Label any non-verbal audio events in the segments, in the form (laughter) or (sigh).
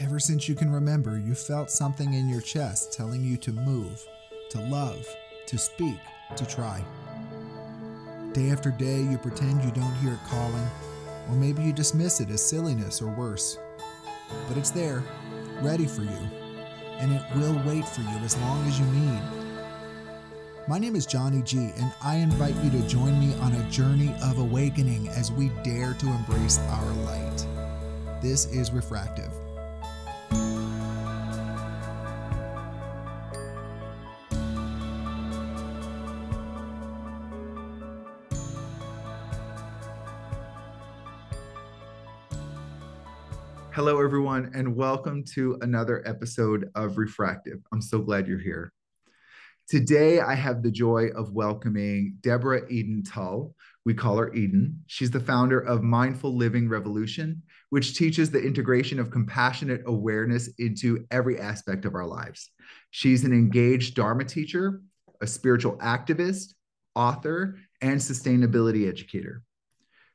Ever since you can remember, you felt something in your chest telling you to move, to love, to speak, to try. Day after day, you pretend you don't hear it calling, or maybe you dismiss it as silliness or worse. But it's there, ready for you, and it will wait for you as long as you need. My name is Johnny G, and I invite you to join me on a journey of awakening as we dare to embrace our light. This is Refractive. Hello, everyone, and welcome to another episode of Refractive. I'm so glad you're here. Today, I have the joy of welcoming Deborah Eden Tull. We call her Eden. She's the founder of Mindful Living Revolution, which teaches the integration of compassionate awareness into every aspect of our lives. She's an engaged Dharma teacher, a spiritual activist, author, and sustainability educator.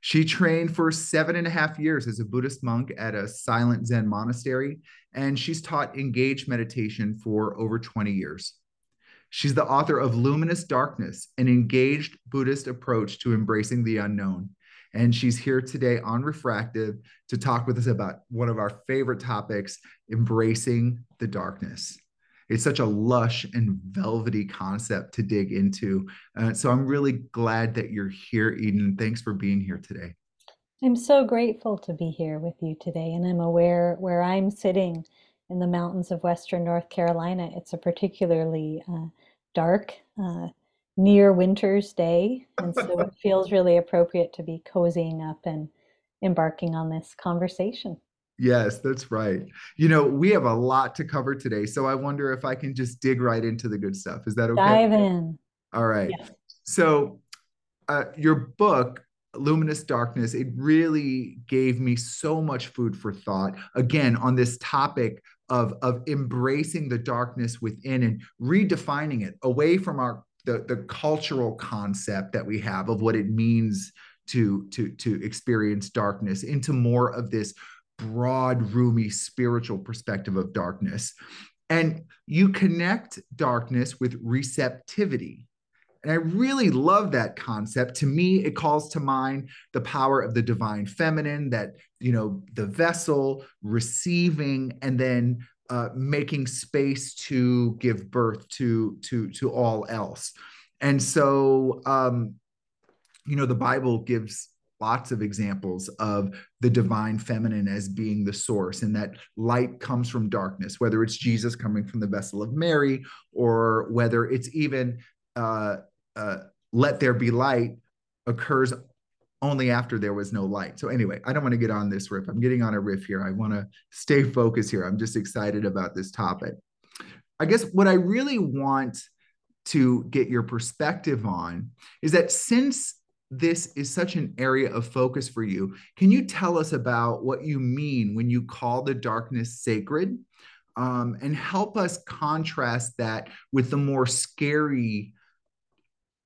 She trained for seven and a half years as a Buddhist monk at a silent Zen monastery, and she's taught engaged meditation for over 20 years. She's the author of Luminous Darkness, an engaged Buddhist approach to embracing the unknown. And she's here today on Refractive to talk with us about one of our favorite topics embracing the darkness. It's such a lush and velvety concept to dig into. Uh, so I'm really glad that you're here, Eden. Thanks for being here today. I'm so grateful to be here with you today. And I'm aware where I'm sitting in the mountains of Western North Carolina, it's a particularly uh, dark, uh, near winter's day. And so it (laughs) feels really appropriate to be cozying up and embarking on this conversation. Yes, that's right. You know, we have a lot to cover today, so I wonder if I can just dig right into the good stuff. Is that okay? Dive in. All right. So, uh, your book, Luminous Darkness, it really gave me so much food for thought. Again, on this topic of of embracing the darkness within and redefining it away from our the, the cultural concept that we have of what it means to to to experience darkness into more of this broad, roomy spiritual perspective of darkness. And you connect darkness with receptivity. And I really love that concept. To me, it calls to mind the power of the divine feminine, that, you know, the vessel receiving and then uh, making space to give birth to, to, to all else. And so, um, you know, the Bible gives lots of examples of the divine feminine as being the source and that light comes from darkness whether it's jesus coming from the vessel of mary or whether it's even uh, uh, let there be light occurs only after there was no light. So anyway i don't want to get on this riff. I'm getting on a riff here. I want to stay focused here. I'm just excited about this topic. I guess what i really want to get your perspective on is that since this is such an area of focus for you. Can you tell us about what you mean when you call the darkness sacred? Um, and help us contrast that with the more scary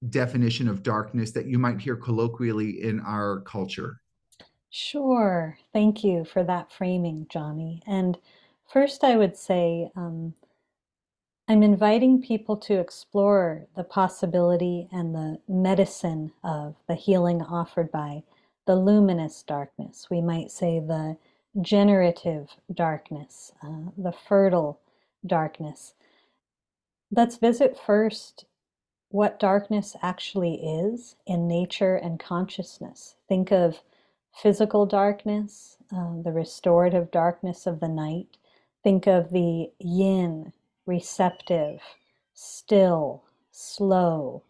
definition of darkness that you might hear colloquially in our culture. Sure. Thank you for that framing, Johnny. And first, I would say um, I'm inviting people to explore the possibility and the medicine of the healing offered by the luminous darkness. We might say the generative darkness, uh, the fertile darkness. Let's visit first what darkness actually is in nature and consciousness. Think of physical darkness, uh, the restorative darkness of the night. Think of the yin receptive, still, slow,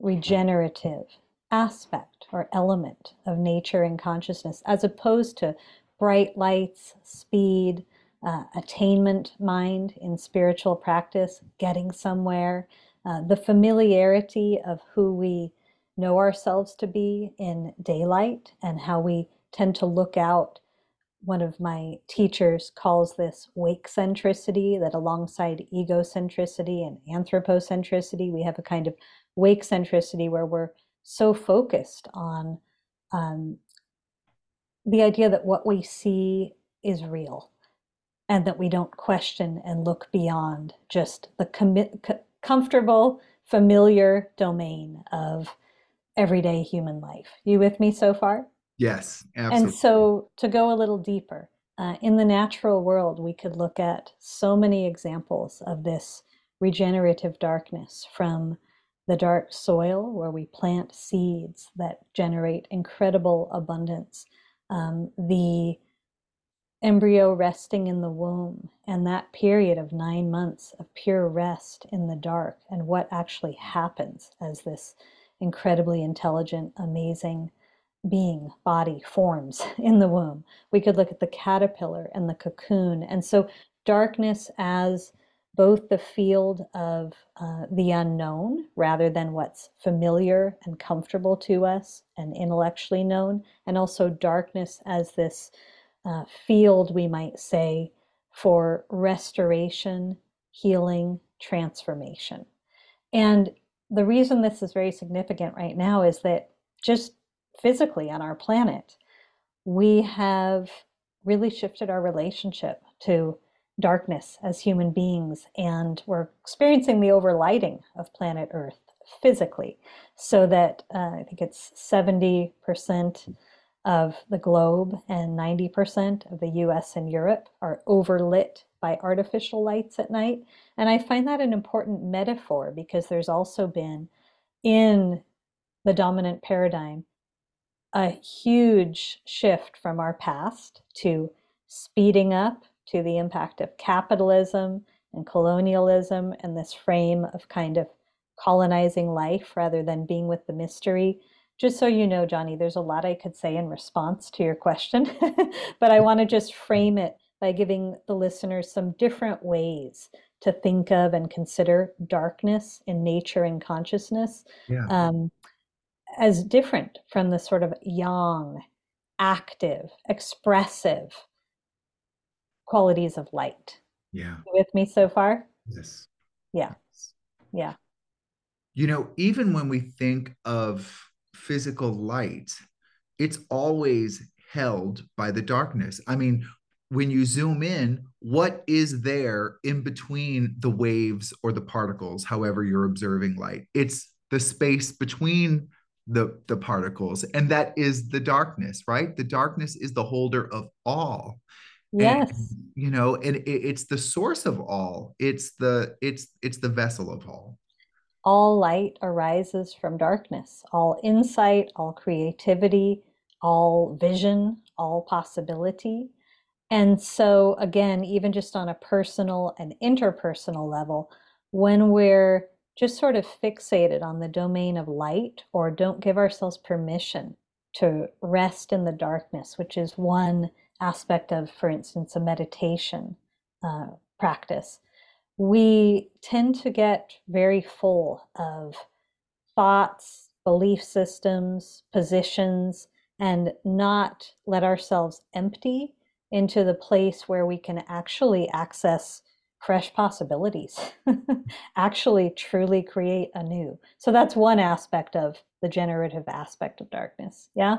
regenerative aspect or element of nature and consciousness, as opposed to bright lights, speed, uh, attainment mind in spiritual practice, getting somewhere, uh, the familiarity of who we know ourselves to be in daylight and how we tend to look out one of my teachers calls this wake centricity, that alongside egocentricity and anthropocentricity, we have a kind of wake centricity where we're so focused on um, the idea that what we see is real. and that we don't question and look beyond just the com- comfortable, familiar domain of everyday human life. You with me so far? Yes, absolutely. And so to go a little deeper, uh, in the natural world, we could look at so many examples of this regenerative darkness from the dark soil where we plant seeds that generate incredible abundance, um, the embryo resting in the womb, and that period of nine months of pure rest in the dark, and what actually happens as this incredibly intelligent, amazing being, body forms (laughs) in the womb. We could look at the caterpillar and the cocoon. And so, darkness as both the field of uh, the unknown rather than what's familiar and comfortable to us and intellectually known, and also darkness as this uh, field, we might say, for restoration, healing, transformation. And the reason this is very significant right now is that just physically on our planet, we have really shifted our relationship to darkness as human beings, and we're experiencing the overlighting of planet Earth physically, so that uh, I think it's 70% of the globe and 90% of the US and Europe are overlit by artificial lights at night. And I find that an important metaphor because there's also been in the dominant paradigm a huge shift from our past to speeding up to the impact of capitalism and colonialism and this frame of kind of colonizing life rather than being with the mystery. Just so you know, Johnny, there's a lot I could say in response to your question, (laughs) but I want to just frame it by giving the listeners some different ways to think of and consider darkness in nature and consciousness yeah. um, as different from the sort of yang, active, expressive qualities of light. Yeah. You with me so far? Yes. Yeah. Yeah. You know, even when we think of physical light, it's always held by the darkness. I mean, when you zoom in, what is there in between the waves or the particles, however you're observing light? It's the space between the, the particles, and that is the darkness, right? The darkness is the holder of all. Yes. And, you know, and it, it's the source of all. It's the it's it's the vessel of all. All light arises from darkness. All insight, all creativity, all vision, all possibility. And so, again, even just on a personal and interpersonal level, when we're just sort of fixated on the domain of light or don't give ourselves permission to rest in the darkness, which is one aspect of, for instance, a meditation uh, practice, we tend to get very full of thoughts, belief systems, positions, and not let ourselves empty into the place where we can actually access fresh possibilities, (laughs) actually truly create anew. So that's one aspect of the generative aspect of darkness. Yeah.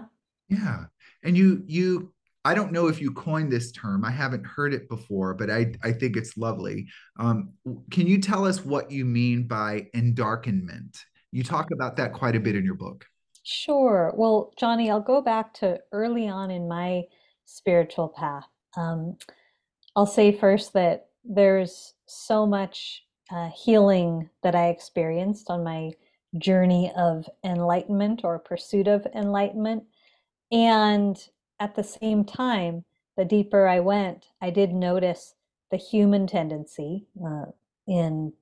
Yeah. And you you I don't know if you coined this term. I haven't heard it before, but I, I think it's lovely. Um, can you tell us what you mean by endarkenment? You talk about that quite a bit in your book. Sure. Well, Johnny, I'll go back to early on in my spiritual path. Um, I'll say first that there's so much uh, healing that I experienced on my journey of enlightenment or pursuit of enlightenment. And at the same time, the deeper I went, I did notice the human tendency. Uh, in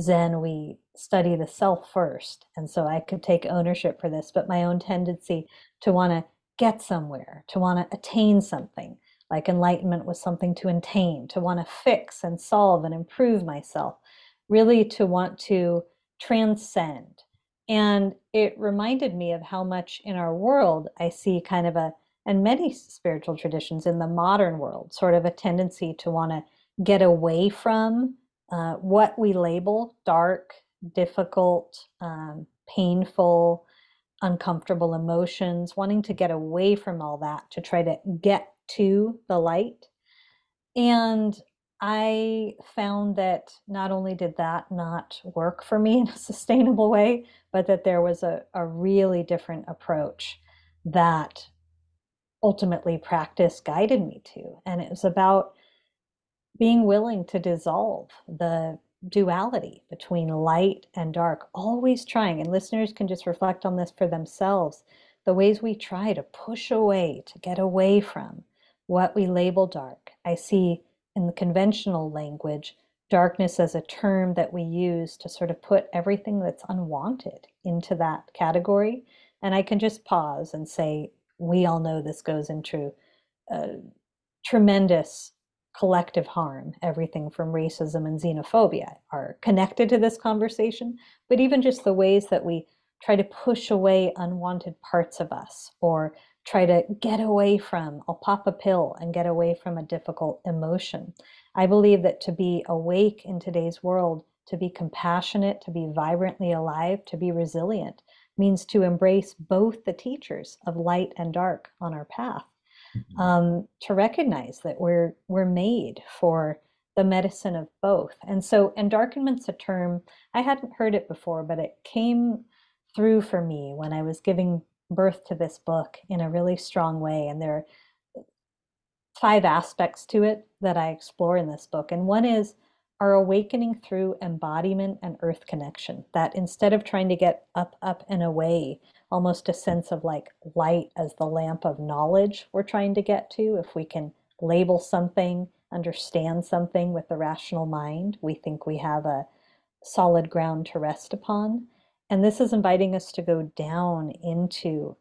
Zen, we study the self first. And so I could take ownership for this, but my own tendency to want to get somewhere, to want to attain something, like enlightenment was something to attain, to want to fix and solve and improve myself, really to want to transcend. And it reminded me of how much in our world I see kind of a and many spiritual traditions in the modern world sort of a tendency to want to get away from uh, what we label dark, difficult, um, painful, uncomfortable emotions, wanting to get away from all that to try to get to the light. and I found that not only did that not work for me (laughs) in a sustainable way, but that there was a, a really different approach that ultimately practice guided me to. And it was about being willing to dissolve the duality between light and dark, always trying, and listeners can just reflect on this for themselves the ways we try to push away, to get away from what we label dark. I see in the conventional language darkness as a term that we use to sort of put everything that's unwanted into that category. And I can just pause and say, we all know this goes into uh, tremendous collective harm. Everything from racism and xenophobia are connected to this conversation, but even just the ways that we try to push away unwanted parts of us or try to get away from, I'll pop a pill and get away from a difficult emotion. I believe that to be awake in today's world, to be compassionate, to be vibrantly alive, to be resilient, means to embrace both the teachers of light and dark on our path. Mm-hmm. Um, to recognize that we're we're made for the medicine of both. And so endarkenment's a term I hadn't heard it before, but it came through for me when I was giving birth to this book in a really strong way. And there are five aspects to it that I explore in this book. And one is our awakening through embodiment and earth connection. That instead of trying to get up, up, and away, almost a sense of like light as the lamp of knowledge we're trying to get to, if we can label something, understand something with the rational mind, we think we have a solid ground to rest upon. And this is inviting us to go down into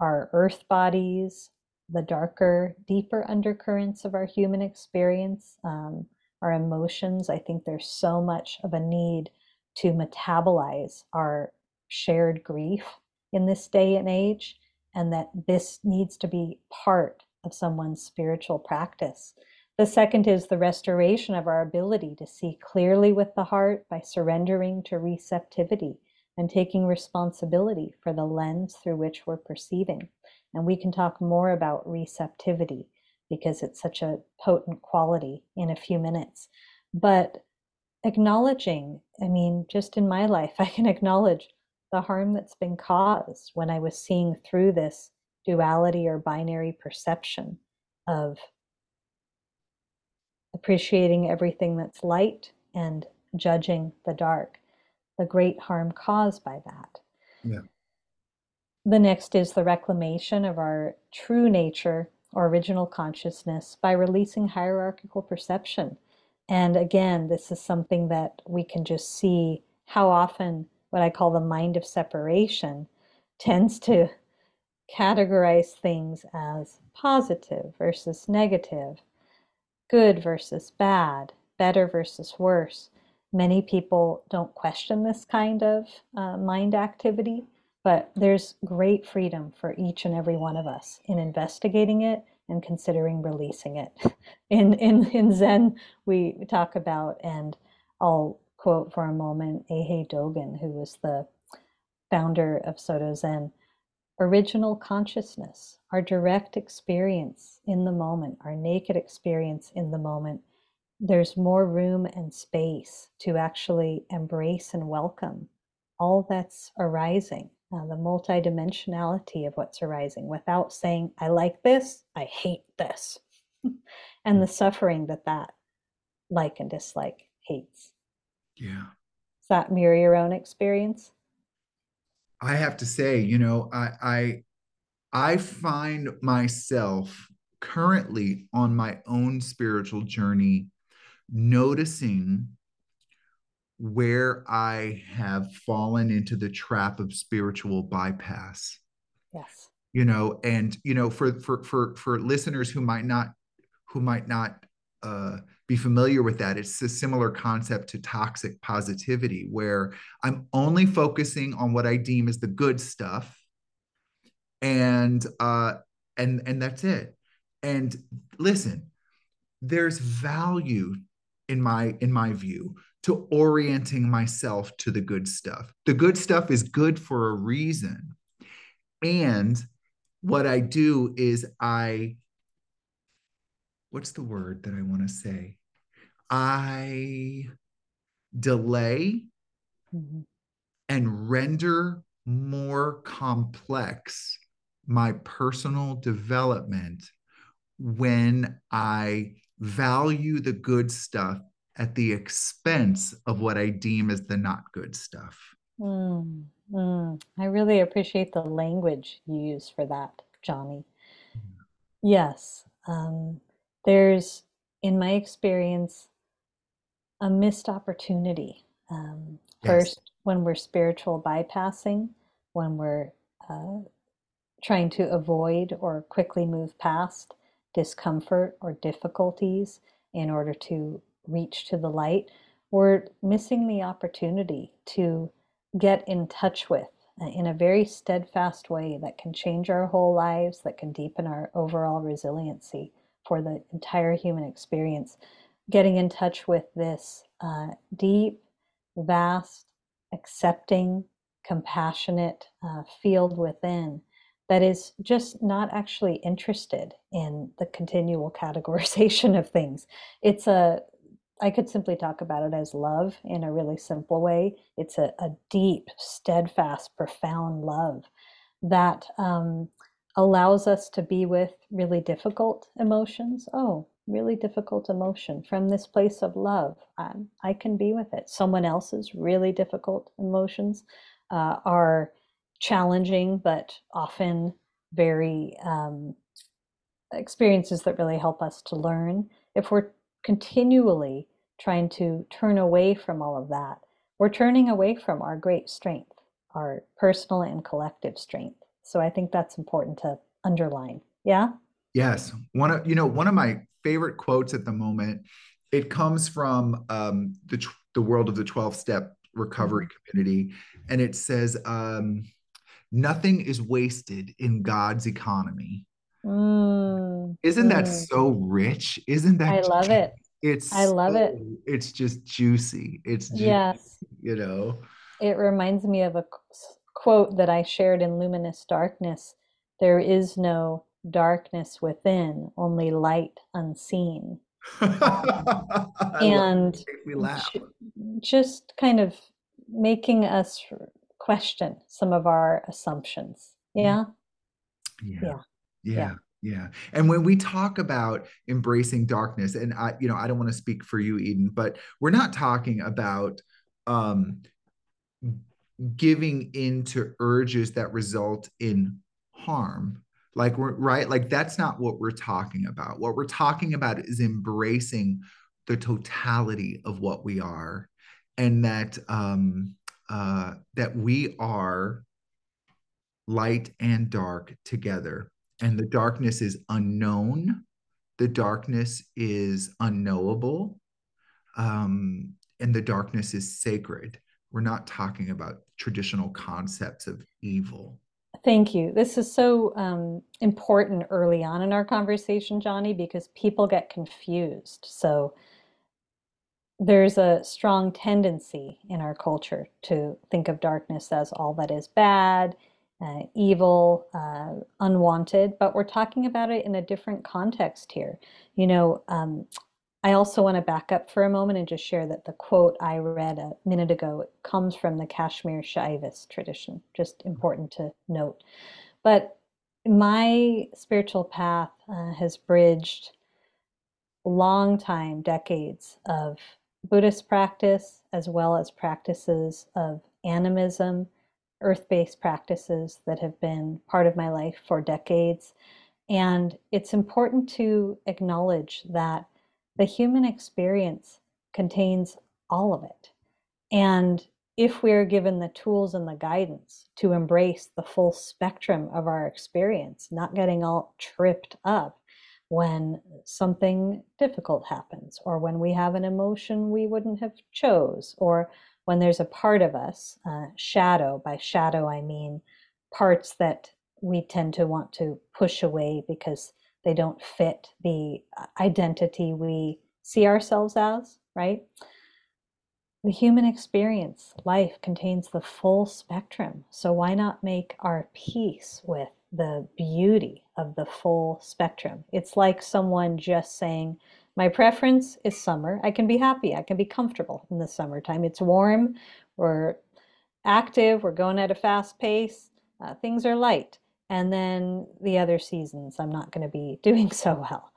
our earth bodies, the darker, deeper undercurrents of our human experience, um, our emotions. I think there's so much of a need to metabolize our shared grief in this day and age, and that this needs to be part of someone's spiritual practice. The second is the restoration of our ability to see clearly with the heart by surrendering to receptivity and taking responsibility for the lens through which we're perceiving. And we can talk more about receptivity because it's such a potent quality in a few minutes. But acknowledging, I mean, just in my life, (laughs) I can acknowledge the harm that's been caused when I was seeing through this duality or binary perception of appreciating everything that's light and judging the dark the great harm caused by that. Yeah. The next is the reclamation of our true nature or original consciousness by releasing hierarchical perception. And again, this is something that we can just see how often what I call the mind of separation (laughs) tends to categorize things as positive versus negative, good versus bad, better versus worse. Many people don't question this kind of uh, mind activity, but there's great freedom for each and every one of us in investigating it and considering releasing it. (laughs) In, in, in Zen, we talk about, and I'll quote for a moment Eihei Dogen, who was the founder of Soto Zen original consciousness, our direct experience in the moment, our naked experience in the moment there's more room and space to actually embrace and welcome all that's arising, uh, the multidimensionality of what's arising without saying, I like this, I hate this, (laughs) and the suffering that that like and dislike hates. Yeah. Does that mirror your own experience? I have to say, you know, I, I, I find myself currently on my own spiritual journey noticing where I have fallen into the trap of spiritual bypass. Yes. You know, and you know, for for for for listeners who might not who might not uh, be familiar with that, it's a similar concept to toxic positivity, where I'm only focusing on what I deem as the good stuff, and uh, and and that's it. And listen, there's value in my in my view to orienting myself to the good stuff the good stuff is good for a reason and what i do is i what's the word that I want to say? I delay mm-hmm. and render more complex my personal development when I value the good stuff at the expense of what I deem as the not good stuff. Mm, mm. I really appreciate the language you use for that, Johnny. Yes, um, there's, in my experience, a missed opportunity. Um, yes. First, when we're spiritual bypassing, when we're uh, trying to avoid or quickly move past discomfort or difficulties in order to reach to the light, we're missing the opportunity to get in touch with uh, in a very steadfast way that can change our whole lives, that can deepen our overall resiliency for the entire human experience. Getting in touch with this uh, deep, vast, accepting, compassionate uh, field within that is just not actually interested in the continual (laughs) categorization of things. It's a, I could simply talk about it as love in a really simple way. It's a, a deep, steadfast, profound love that um, allows us to be with really difficult emotions. Oh, really difficult emotion from this place of love. I, I can be with it. Someone else's really difficult emotions uh, are challenging, but often very um, experiences that really help us to learn. If we're continually trying to turn away from all of that, we're turning away from our great strength, our personal and collective strength. So I think that's important to underline. Yeah. Yes. One of you know one of my favorite quotes at the moment. It comes from um, the the world of the twelve step recovery mm-hmm. community, and it says, um, "Nothing is wasted in God's economy." Mm, Isn't that mm. so rich? Isn't that? I love it. It's I love so, it. It's just juicy. It's juicy, yes. You know. It reminds me of a quote that I shared in Luminous Darkness. There is no darkness within, only light unseen. (laughs) and just kind of making us question some of our assumptions. Yeah. Yeah. Yeah. Yeah. yeah. And when we talk about embracing darkness, and I, you know, I don't want to speak for you, Eden, but we're not talking about um, giving into urges that result in harm like we're right like that's not what we're talking about what we're talking about is embracing the totality of what we are and that um uh that we are light and dark together. And the darkness is unknown. The darkness is unknowable. Um and the darkness is sacred. We're not talking about traditional concepts of evil. Thank you. This is so um, important early on in our conversation, Johnny, because people get confused. So there's a strong tendency in our culture to think of darkness as all that is bad, uh, evil, uh, unwanted, but we're talking about it in a different context here. You know, um, I also want to back up for a moment and just share that the quote I read a minute ago comes from the Kashmir Shaivist tradition, just important to note. But my spiritual path uh, has bridged long time, decades of Buddhist practice, as well as practices of animism, earth based practices that have been part of my life for decades. And it's important to acknowledge that the human experience contains all of it. And if we're given the tools and the guidance to embrace the full spectrum of our experience, not getting all tripped up when something difficult happens or when we have an emotion we wouldn't have chose or when there's a part of us uh, shadow by shadow i mean parts that we tend to want to push away because they don't fit the uh, identity we see ourselves as, right? The human experience, life contains the full spectrum. So why not make our peace with the beauty of the full spectrum. It's like someone just saying, My preference is summer. I can be happy. I can be comfortable in the summertime. It's warm. We're active. We're going at a fast pace. Uh, things are light. And then the other seasons, I'm not going to be (laughs) doing so well.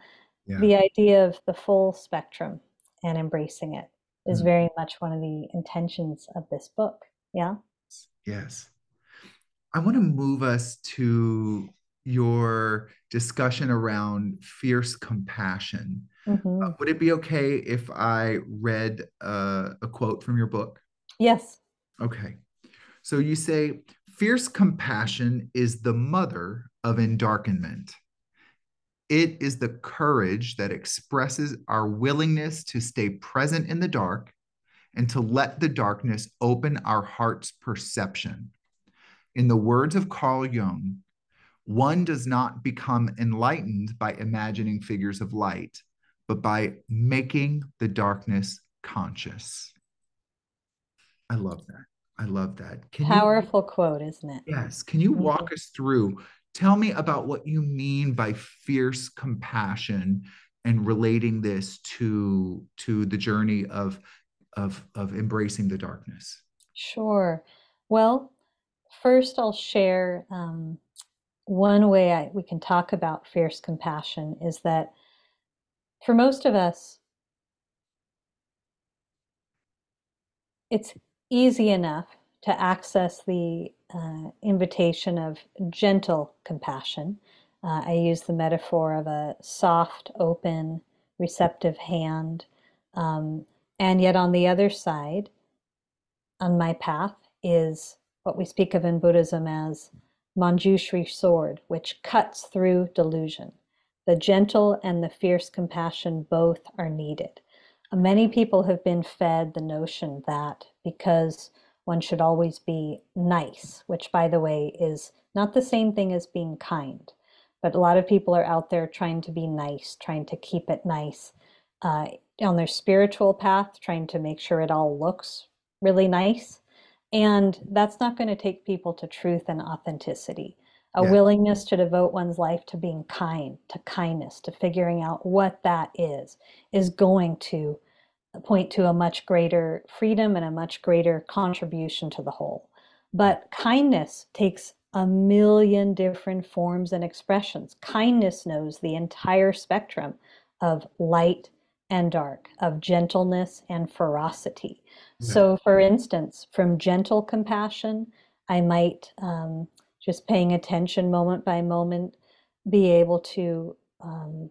Yeah. The idea of the full spectrum and embracing it is mm-hmm. very much one of the intentions of this book. Yeah. Yes. I want to move us to your discussion around fierce compassion. Mm-hmm. Uh, would it be okay if I read uh, a quote from your book? Yes. Okay. So you say, fierce compassion is the mother of endarkenment. It is the courage that expresses our willingness to stay present in the dark and to let the darkness open our heart's perception. In the words of Carl Jung, one does not become enlightened by imagining figures of light, but by making the darkness conscious. I love that. I love that. Can Powerful you, quote, isn't it? Yes. Can you mm-hmm. walk us through? Tell me about what you mean by fierce compassion and relating this to to the journey of of of embracing the darkness. Sure. Well, first I'll share um, one way I, we can talk about fierce compassion is that for most of us, it's easy enough to access the uh, invitation of gentle compassion. Uh, I use the metaphor of a soft, open, receptive hand. Um, and yet, on the other side, on my path, is what we speak of in Buddhism as Manjushri sword, which cuts through delusion. The gentle and the fierce compassion both are needed. Many people have been fed the notion that because one should always be nice, which, by the way, is not the same thing as being kind. But a lot of people are out there trying to be nice, trying to keep it nice uh, on their spiritual path, trying to make sure it all looks really nice. And that's not going to take people to truth and authenticity. A yeah. willingness to devote one's life to being kind, to kindness, to figuring out what that is, is going to point to a much greater freedom and a much greater contribution to the whole. But kindness takes a million different forms and expressions. Kindness knows the entire spectrum of light and dark, of gentleness and ferocity. So, for instance, from gentle compassion, I might um, just paying attention moment by moment be able to um,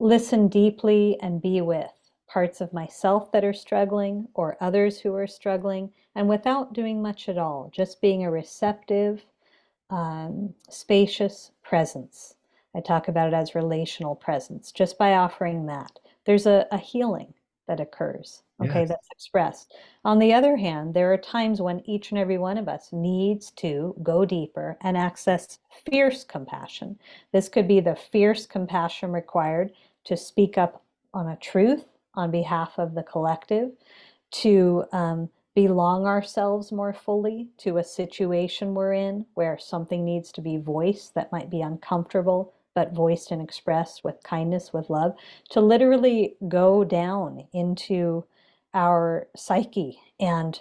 listen deeply and be with parts of myself that are struggling or others who are struggling, and without doing much at all, just being a receptive, um, spacious presence. I talk about it as relational presence, just by offering that. There's a, a healing that occurs okay yes. that's expressed on the other hand there are times when each and every one of us needs to go deeper and access fierce compassion this could be the fierce compassion required to speak up on a truth on behalf of the collective to um, belong ourselves more fully to a situation we're in where something needs to be voiced that might be uncomfortable but voiced and expressed with kindness, with love, to literally go down into our psyche and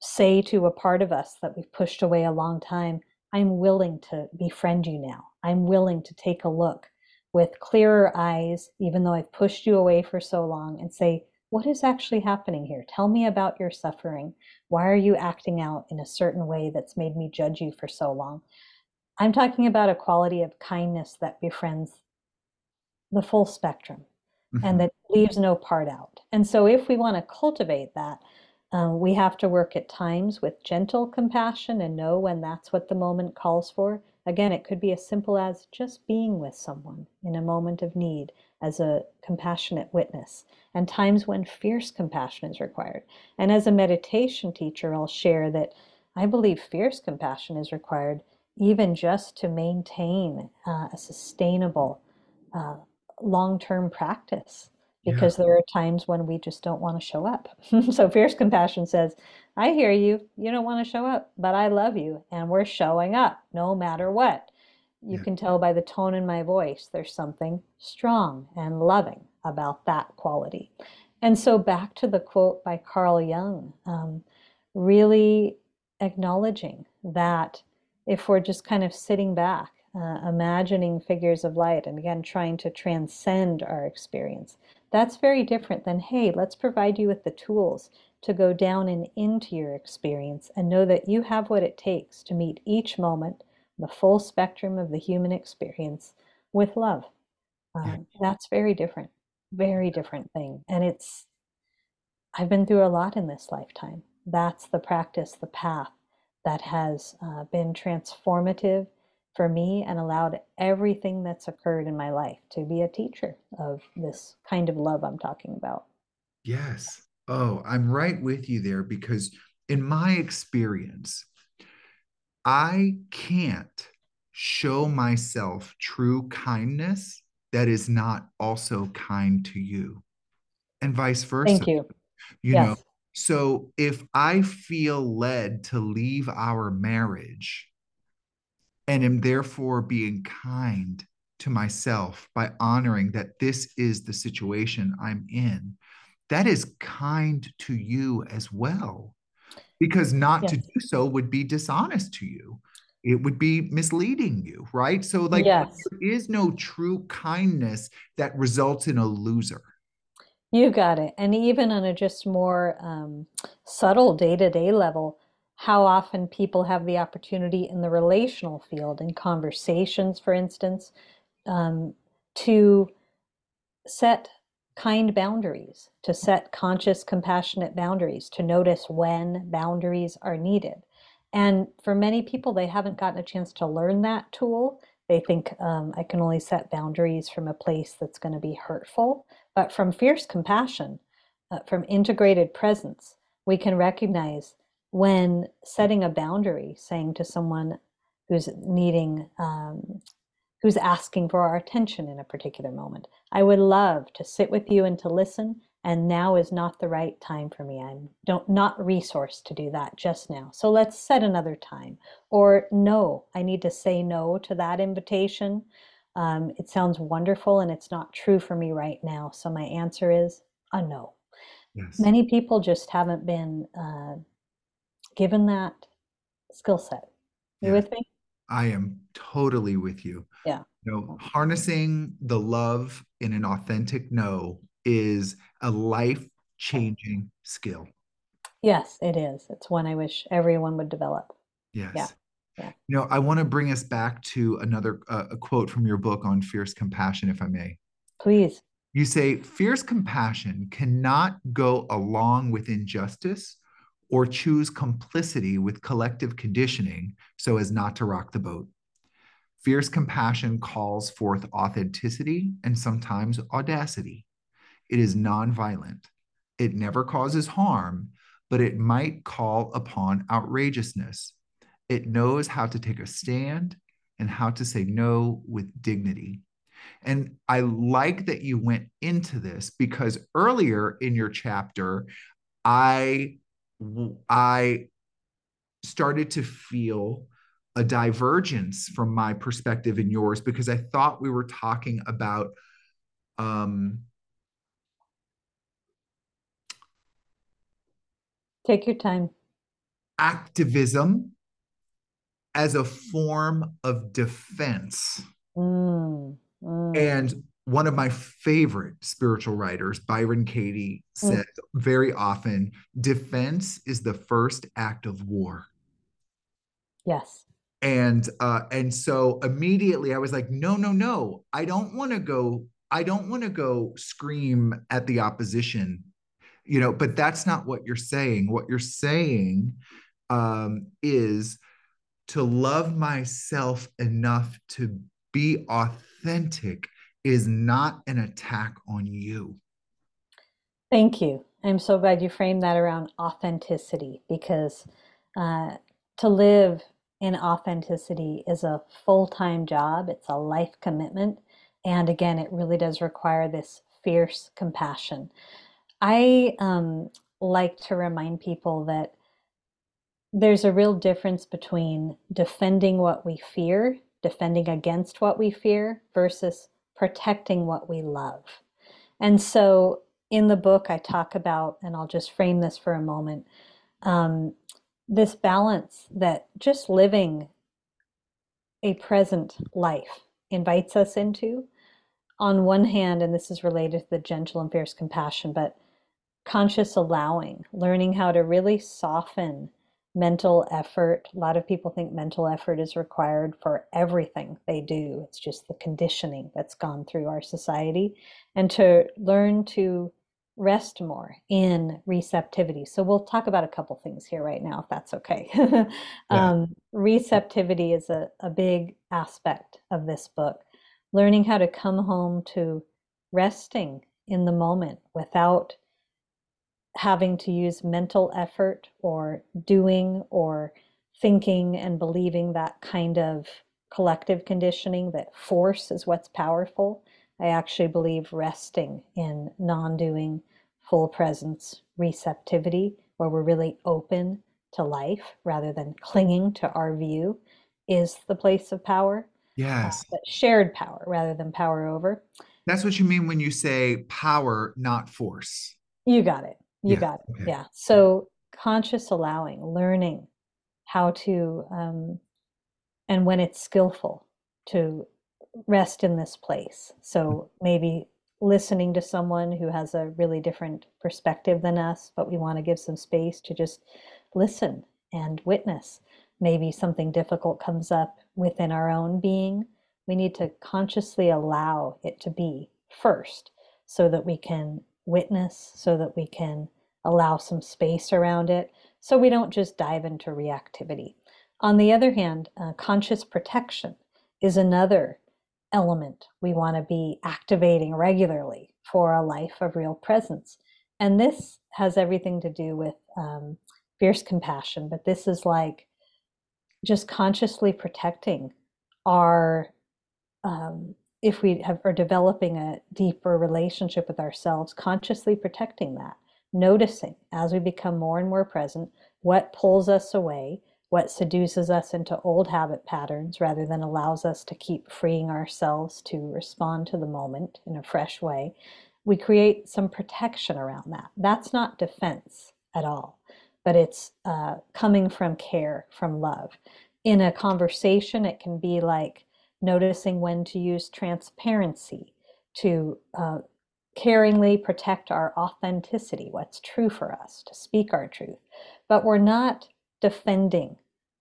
say to a part of us that we've pushed away a long time, I'm willing to befriend you now. I'm willing to take a look with clearer eyes, even though I've pushed you away for so long, and say, What is actually happening here? Tell me about your suffering. Why are you acting out in a certain way that's made me judge you for so long? I'm talking about a quality of kindness that befriends the full spectrum mm-hmm. and that leaves no part out. And so, if we want to cultivate that, um, we have to work at times with gentle compassion and know when that's what the moment calls for. Again, it could be as simple as just being with someone in a moment of need as a compassionate witness, and times when fierce compassion is required. And as a meditation teacher, I'll share that I believe fierce compassion is required even just to maintain uh, a sustainable uh, long-term practice because yeah. there are times when we just don't want to show up. (laughs) so fierce compassion says, I hear you. You don't want to show up, but I love you and we're showing up no matter what. you Yeah. can tell by the tone in my voice, there's something strong and loving about that quality. And so, back to the quote by Carl Jung, um, really acknowledging that if we're just kind of sitting back, uh, imagining figures of light, and again, trying to transcend our experience, that's very different than, hey, let's provide you with the tools to go down and into your experience and know that you have what it takes to meet each moment, the full spectrum of the human experience, with love. Um, that's very different, very different thing. And it's, I've been through a lot in this lifetime. That's the practice, the path that has uh, been transformative for me and allowed everything that's occurred in my life to be a teacher of this kind of love I'm talking about. Yes. Oh, I'm right with you there because in my experience, I can't show myself true kindness that is not also kind to you, and vice versa. Thank you. You know, Yes. So if I feel led to leave our marriage and am therefore being kind to myself by honoring that this is the situation I'm in, that is kind to you as well. Because not to do so would be dishonest to you. It would be misleading you, right? So, like, Yes. there is no true kindness that results in a loser. You got it. And even on a just more um, subtle day-to-day level, how often people have the opportunity in the relational field, in conversations, for instance, um, to set kind boundaries, to set conscious, compassionate boundaries, to notice when boundaries are needed. And for many people, they haven't gotten a chance to learn that tool. They think um, I can only set boundaries from a place that's going to be hurtful. But from fierce compassion, uh, from integrated presence, we can recognize when setting a boundary, saying to someone who's needing um, who's asking for our attention in a particular moment. I would love to sit with you and to listen, and now is not the right time for me. I'm don't not resourced to do that just now. So let's set another time. Or no, I need to say no to that invitation. Um, it sounds wonderful and it's not true for me right now. So my answer is a no. Yes. Many people just haven't been uh, given that skill set. You Yeah. with me? I am totally with you. Yeah. You know, harnessing the love in an authentic no is a life-changing skill. Yes, it is. It's one I wish everyone would develop. Yes. Yeah. Yeah. You know, I want to bring us back to another uh, a quote from your book on fierce compassion, if I may. Please. You say, fierce compassion cannot go along with injustice or choose complicity with collective conditioning so as not to rock the boat. Fierce compassion calls forth authenticity and sometimes audacity. It is nonviolent. It never causes harm, but it might call upon outrageousness. It knows how to take a stand and how to say no with dignity. And I like that you went into this because earlier in your chapter, I I started to feel a divergence from my perspective and yours because I thought we were talking about um, Take your time. activism as a form of defense. Mm, mm, And one of my favorite spiritual writers, Byron Katie, mm. says very often defense is the first act of war. Yes. And uh, and so immediately I was like, no, no, no, I don't want to go, I don't want to go scream at the opposition, you know, but that's not what you're saying. What you're saying um, is to love myself enough to be authentic is not an attack on you. Thank you. I'm so glad you framed that around authenticity because uh, to live in authenticity is a full-time job. It's a life commitment. And again, it really does require this fierce compassion. I um, like to remind people that there's a real difference between defending what we fear defending against what we fear versus protecting what we love. And so in the book, I talk about, and I'll just frame this for a moment, um, this balance that just living a present life invites us into. On one hand, and this is related to the gentle and fierce compassion, but conscious allowing, learning how to really soften mental effort. A lot of people think mental effort is required for everything they do. It's just the conditioning that's gone through our society. And to learn to rest more in receptivity. So we'll talk about a couple things here right now, if that's okay. (laughs) yeah. um, receptivity is a, a big aspect of this book. Learning how to come home to resting in the moment without having to use mental effort or doing or thinking and believing that kind of collective conditioning that force is what's powerful. I actually believe resting in non doing, full presence, receptivity, where we're really open to life rather than clinging to our view, is the place of power. Yes. Uh, shared power rather than power over. That's what you mean when you say power, not force. You got it. You yeah. got it. Yeah. So conscious allowing, learning how to, um, and when it's skillful, to rest in this place. So maybe listening to someone who has a really different perspective than us, but we want to give some space to just listen and witness. Maybe something difficult comes up within our own being. We need to consciously allow it to be first so that we can witness, so that we can allow some space around it, so we don't just dive into reactivity. On the other hand, uh, conscious protection is another element we want to be activating regularly for a life of real presence. And this has everything to do with um, fierce compassion, but this is like just consciously protecting our um, if we have, are developing a deeper relationship with ourselves, consciously protecting that, noticing as we become more and more present what pulls us away, what seduces us into old habit patterns rather than allows us to keep freeing ourselves to respond to the moment in a fresh way. We create some protection around that. That's not defense at all, but it's uh, coming from care, from love. In a conversation, it can be like noticing when to use transparency to uh, caringly protect our authenticity, what's true for us, to speak our truth. But we're not defending.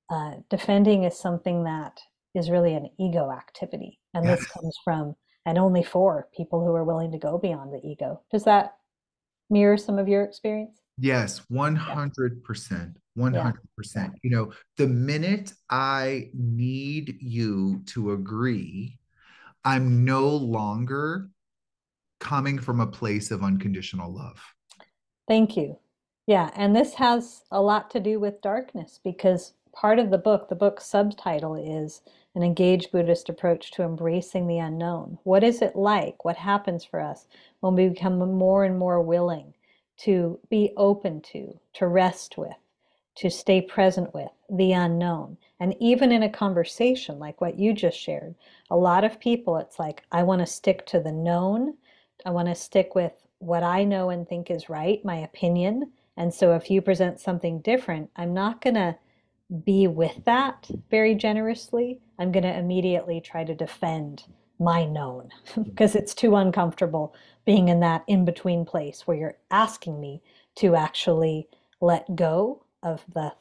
Uh, defending is something that is really an ego activity. And yes. this (laughs) comes from, and only for people who are willing to go beyond the ego. Does that mirror some of your experience? Yes, 100%. 100%. Yeah. You know, the minute I need you to agree, I'm no longer coming from a place of unconditional love. Thank you. Yeah, and this has a lot to do with darkness because part of the book, the book's subtitle is An Engaged Buddhist Approach to Embracing the Unknown. What is it like? What happens for us when we become more and more willing to be open to, to rest with, to stay present with the unknown? And even in a conversation like what you just shared, a lot of people, it's like, I want to stick to the known I want to stick with what I know and think is right, my opinion. And so if you present something different, I'm not going to be with that very generously. I'm going to immediately try to defend my known (laughs) because it's too uncomfortable being in that in between place where you're asking me to actually let go of the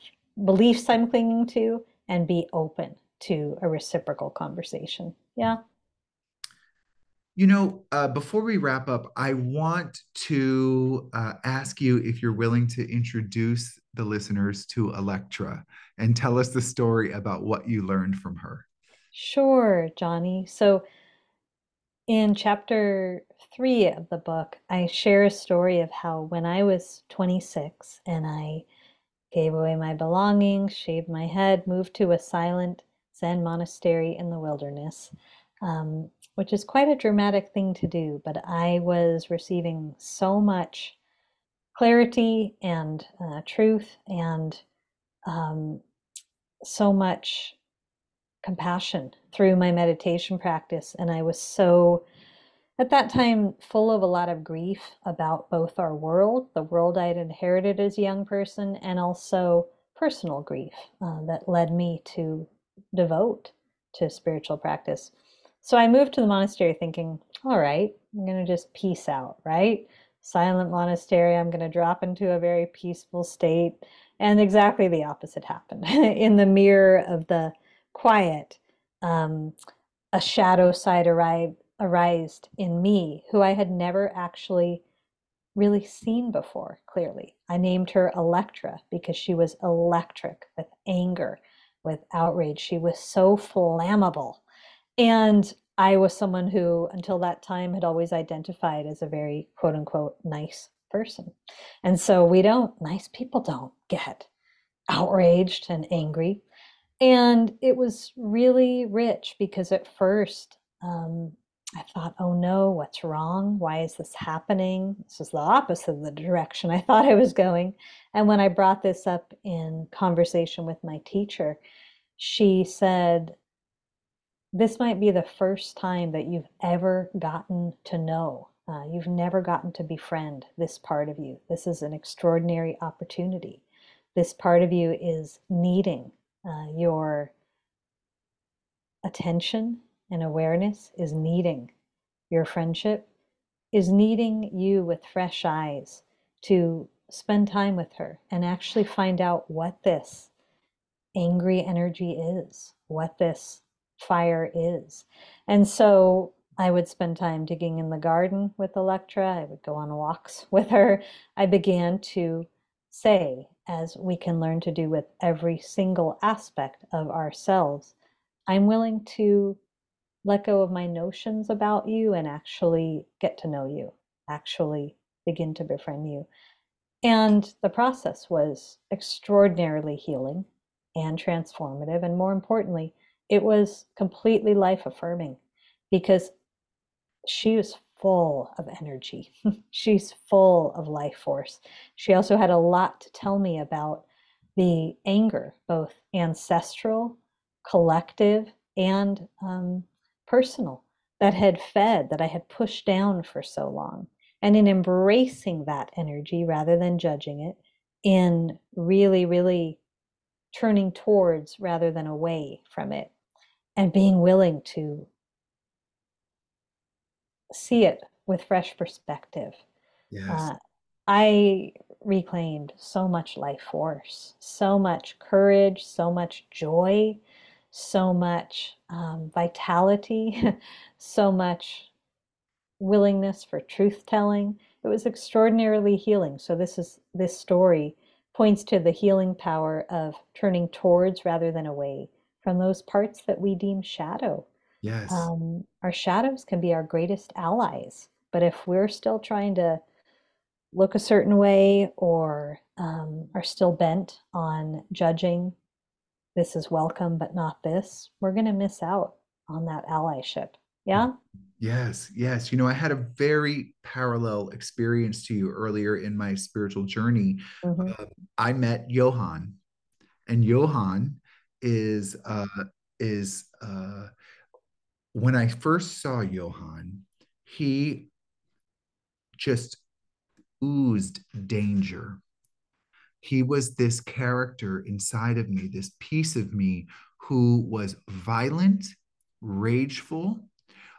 beliefs I'm clinging to and be open to a reciprocal conversation. Yeah. You know, uh, before we wrap up, I want to uh, ask you if you're willing to introduce the listeners to Electra and tell us the story about what you learned from her. Sure, Johnny. So, in chapter three of the book, I share a story of how when I was 26 and I gave away my belongings, shaved my head, moved to a silent Zen monastery in the wilderness. Um, which is quite a dramatic thing to do, but I was receiving so much clarity and uh, truth and um, so much compassion through my meditation practice. And I was so, at that time, full of a lot of grief about both our world, the world I'd inherited as a young person, and also personal grief uh, that led me to devote to spiritual practice. So I moved to the monastery thinking, all right, I'm going to just peace out, right? Silent monastery, I'm going to drop into a very peaceful state. And exactly the opposite happened. (laughs) In the mirror of the quiet, um, a shadow side arrived, arised in me, who I had never actually really seen before clearly. I named her Electra because she was electric with anger, with outrage. She was so flammable. And I was someone who, until that time, had always identified as a very quote unquote nice person. And so we don't, nice people don't get outraged and angry. And it was really rich because at first um, I thought, oh no, what's wrong? Why is this happening? This is the opposite of the direction I (laughs) thought I was going. And when I brought this up in conversation with my teacher, she said, this might be the first time that you've ever gotten to know. Uh, you've never gotten to befriend this part of you. This is an extraordinary opportunity. This part of you is needing uh, your attention and awareness, is needing your friendship, is needing you with fresh eyes to spend time with her and actually find out what this angry energy is, what this fire is. And so I would spend time digging in the garden with Electra. I would go on walks (laughs) with her. I began to say, as we can learn to do with every single aspect of ourselves, I'm willing to let go of my notions about you and actually get to know you, actually begin to befriend you. And the process was extraordinarily healing and transformative. And more importantly, it was completely life affirming because she was full of energy. (laughs) She's full of life force. She also had a lot to tell me about the anger, both ancestral, collective, and um, personal, that had fed, that I had pushed down for so long. And in embracing that energy rather than judging it, in really, really turning towards rather than away from it, and being willing to see it with fresh perspective. Yes. Uh, I reclaimed so much life force, so much courage, so much joy, so much um, vitality, (laughs) so much willingness for truth telling. It was extraordinarily healing. So this is this story points to the healing power of turning towards rather than away from those parts that we deem shadow. Yes. Um, our shadows can be our greatest allies. But if we're still trying to look a certain way or um, are still bent on judging this is welcome but not this, we're going to miss out on that allyship. Yeah? Yes, yes. You know, I had a very parallel experience to you earlier in my spiritual journey. Mm-hmm. Uh, I met Johan, and Johan is uh, is uh, when I first saw Johan, he just oozed danger. He was this character inside of me, this piece of me who was violent, rageful.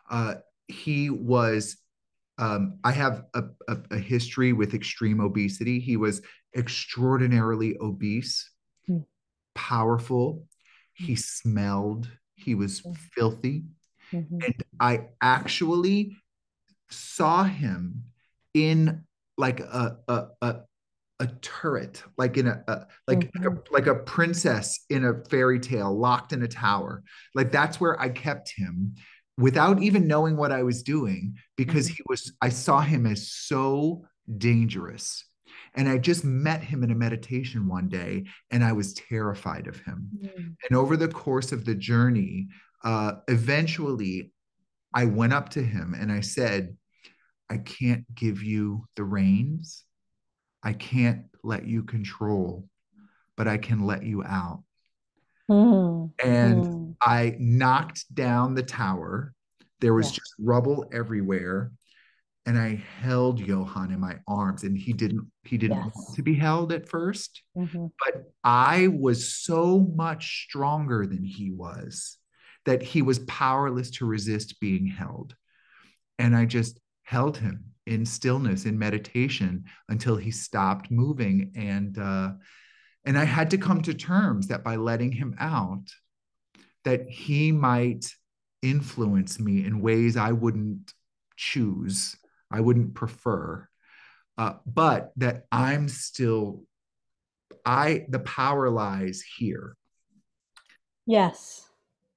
Uh, he was, um, I have a, a, a, history with extreme obesity. He was extraordinarily obese, mm. powerful. He hmm. smelled, he was mm. filthy. Mm-hmm. And I actually saw him in like a, a, a, a turret, like in a, a like mm-hmm. like, a, like a princess in a fairy tale locked in a tower. Like that's where I kept him without even knowing what I was doing because mm-hmm. he was I saw him as so dangerous. And I just met him in a meditation one day and I was terrified of him. Mm. And over the course of the journey, uh, eventually I went up to him and I said, I can't give you the reins. I can't let you control, but I can let you out. Mm. And mm. I knocked down the tower. There was yeah. just rubble everywhere. And I held Johann in my arms and he didn't he didn't yes. want to be held at 1st mm-hmm. But I was so much stronger than he was that he was powerless to resist being held. And I just held him in stillness, in meditation, until he stopped moving. And uh, and I had to come to terms that by letting him out, that he might influence me in ways I wouldn't choose, I wouldn't prefer, uh, but that I'm still, I the power lies here. Yes.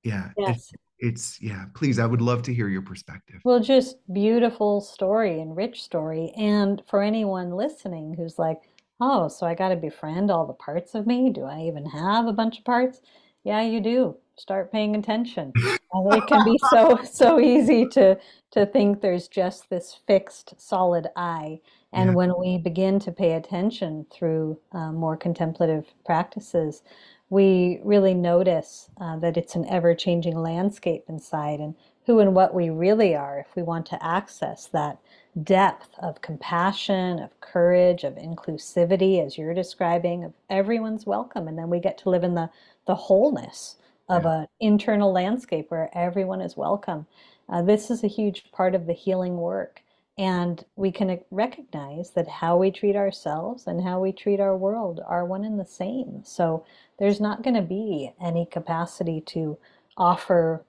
Yeah. Yes it's yeah please i would love to hear your perspective. Well just beautiful story and rich story and for anyone listening who's like oh so i got to befriend all the parts of me? Do i even have a bunch of parts? Yeah you do. Start paying attention. It can be (laughs) so so easy to to think there's just this fixed solid i and yeah. when we begin to pay attention through uh, more contemplative practices we really notice uh, that it's an ever changing landscape inside and who and what we really are if we want to access that depth of compassion, of courage, of inclusivity, as you're describing, of everyone's welcome. And then we get to live in the, the wholeness of yeah. an internal landscape where everyone is welcome. Uh, this is a huge part of the healing work. And we can recognize that how we treat ourselves and how we treat our world are one and the same. So there's not going to be any capacity to offer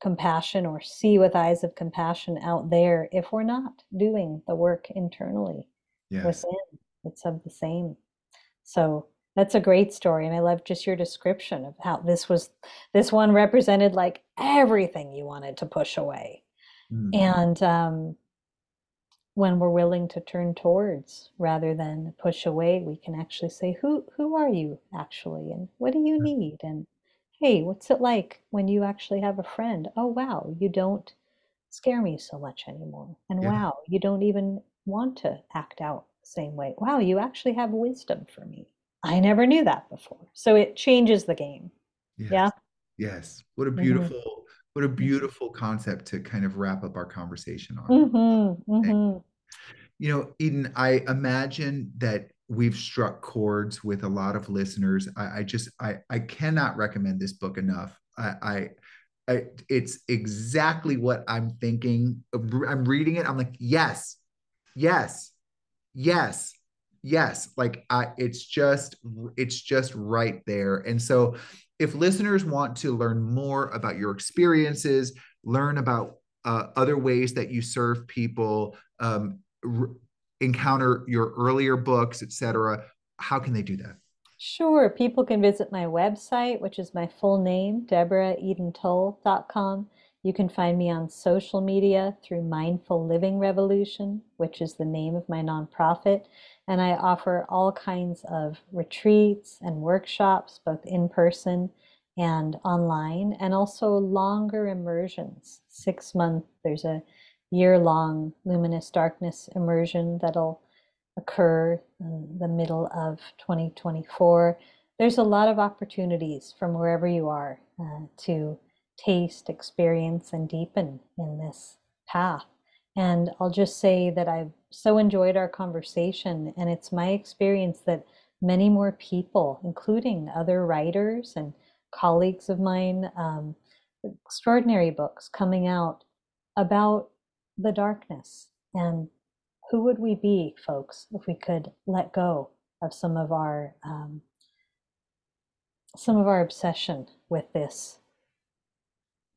compassion or see with eyes of compassion out there if we're not doing the work internally yes. within. It's of the same. So that's a great story. And I love just your description of how this was, this one represented like everything you wanted to push away. Mm-hmm. And, um, when we're willing to turn towards rather than push away we can actually say who who are you actually? And what do you need? And hey what's it like when you actually have a friend? Oh wow you don't scare me so much anymore. And yeah. wow you don't even want to act out the same way. Wow you actually have wisdom for me. I never knew that before. So it changes the game. Yes. yeah? Yes. What a mm-hmm. beautiful mm-hmm what a mm-hmm. beautiful concept to kind of wrap up our conversation on. Mm-hmm, mm-hmm. You know, Eden, I imagine that we've struck chords with a lot of listeners. I, I just, I, I cannot recommend this book enough. I, I, I, it's exactly what I'm thinking. I'm reading it. I'm like, yes, yes, yes, yes. Like, I, it's just, it's just right there. And so, if listeners want to learn more about your experiences, learn about uh, other ways that you serve people, um, r- encounter your earlier books, etc., how can they do that? Sure. People can visit my website, which is my full name, deborahedentull.com. You can find me on social media through Mindful Living Revolution, which is the name of my nonprofit. And I offer all kinds of retreats and workshops, both in person and online, and also longer immersions. Six month, there's a year long luminous darkness immersion that'll occur in the middle of 2024. There's a lot of opportunities from wherever you are uh, to taste, experience, and deepen in this path. And I'll just say that I've so enjoyed our conversation, and it's my experience that many more people, including other writers and colleagues of mine, um, extraordinary books coming out about the darkness. And who would we be, folks, if we could let go of some of our um, some of our obsession with this,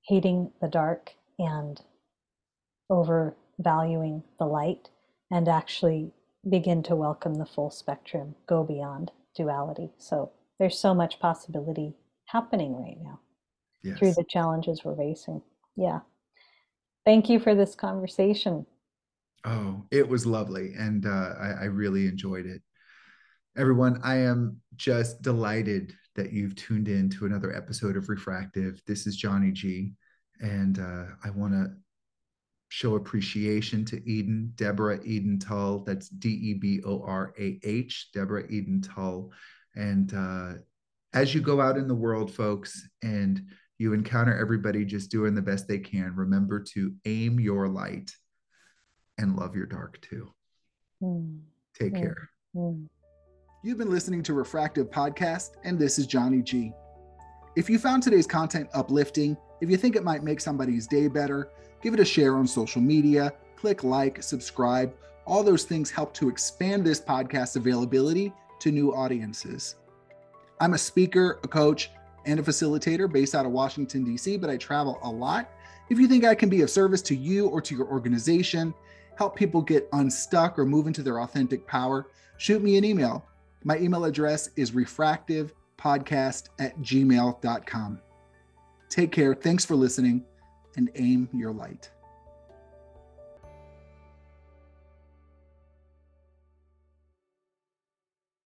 hating the dark and overvaluing the light, and actually begin to welcome the full spectrum, go beyond duality. So there's so much possibility happening right now yes. through the challenges we're facing. Yeah. Thank you for this conversation. Oh, it was lovely. And uh, I, I really enjoyed it. Everyone, I am just delighted that you've tuned in to another episode of Refractive. This is Johnny G. And uh, I want to show appreciation to Eden, Deborah Eden Tull. That's D E B O R A H, Deborah Eden Tull. And uh, as you go out in the world, folks, and you encounter everybody just doing the best they can, remember to aim your light and love your dark too. Mm. Take care. Mm. You've been listening to Refractive Podcast, and this is Johnny G. If you found today's content uplifting, if you think it might make somebody's day better, give it a share on social media, click like, subscribe. All those things help to expand this podcast's availability to new audiences. I'm a speaker, a coach, and a facilitator based out of Washington, D.C., but I travel a lot. If you think I can be of service to you or to your organization, help people get unstuck or move into their authentic power, shoot me an email. My email address is refractivepodcast at gmail.com. Take care. Thanks for listening and aim your light.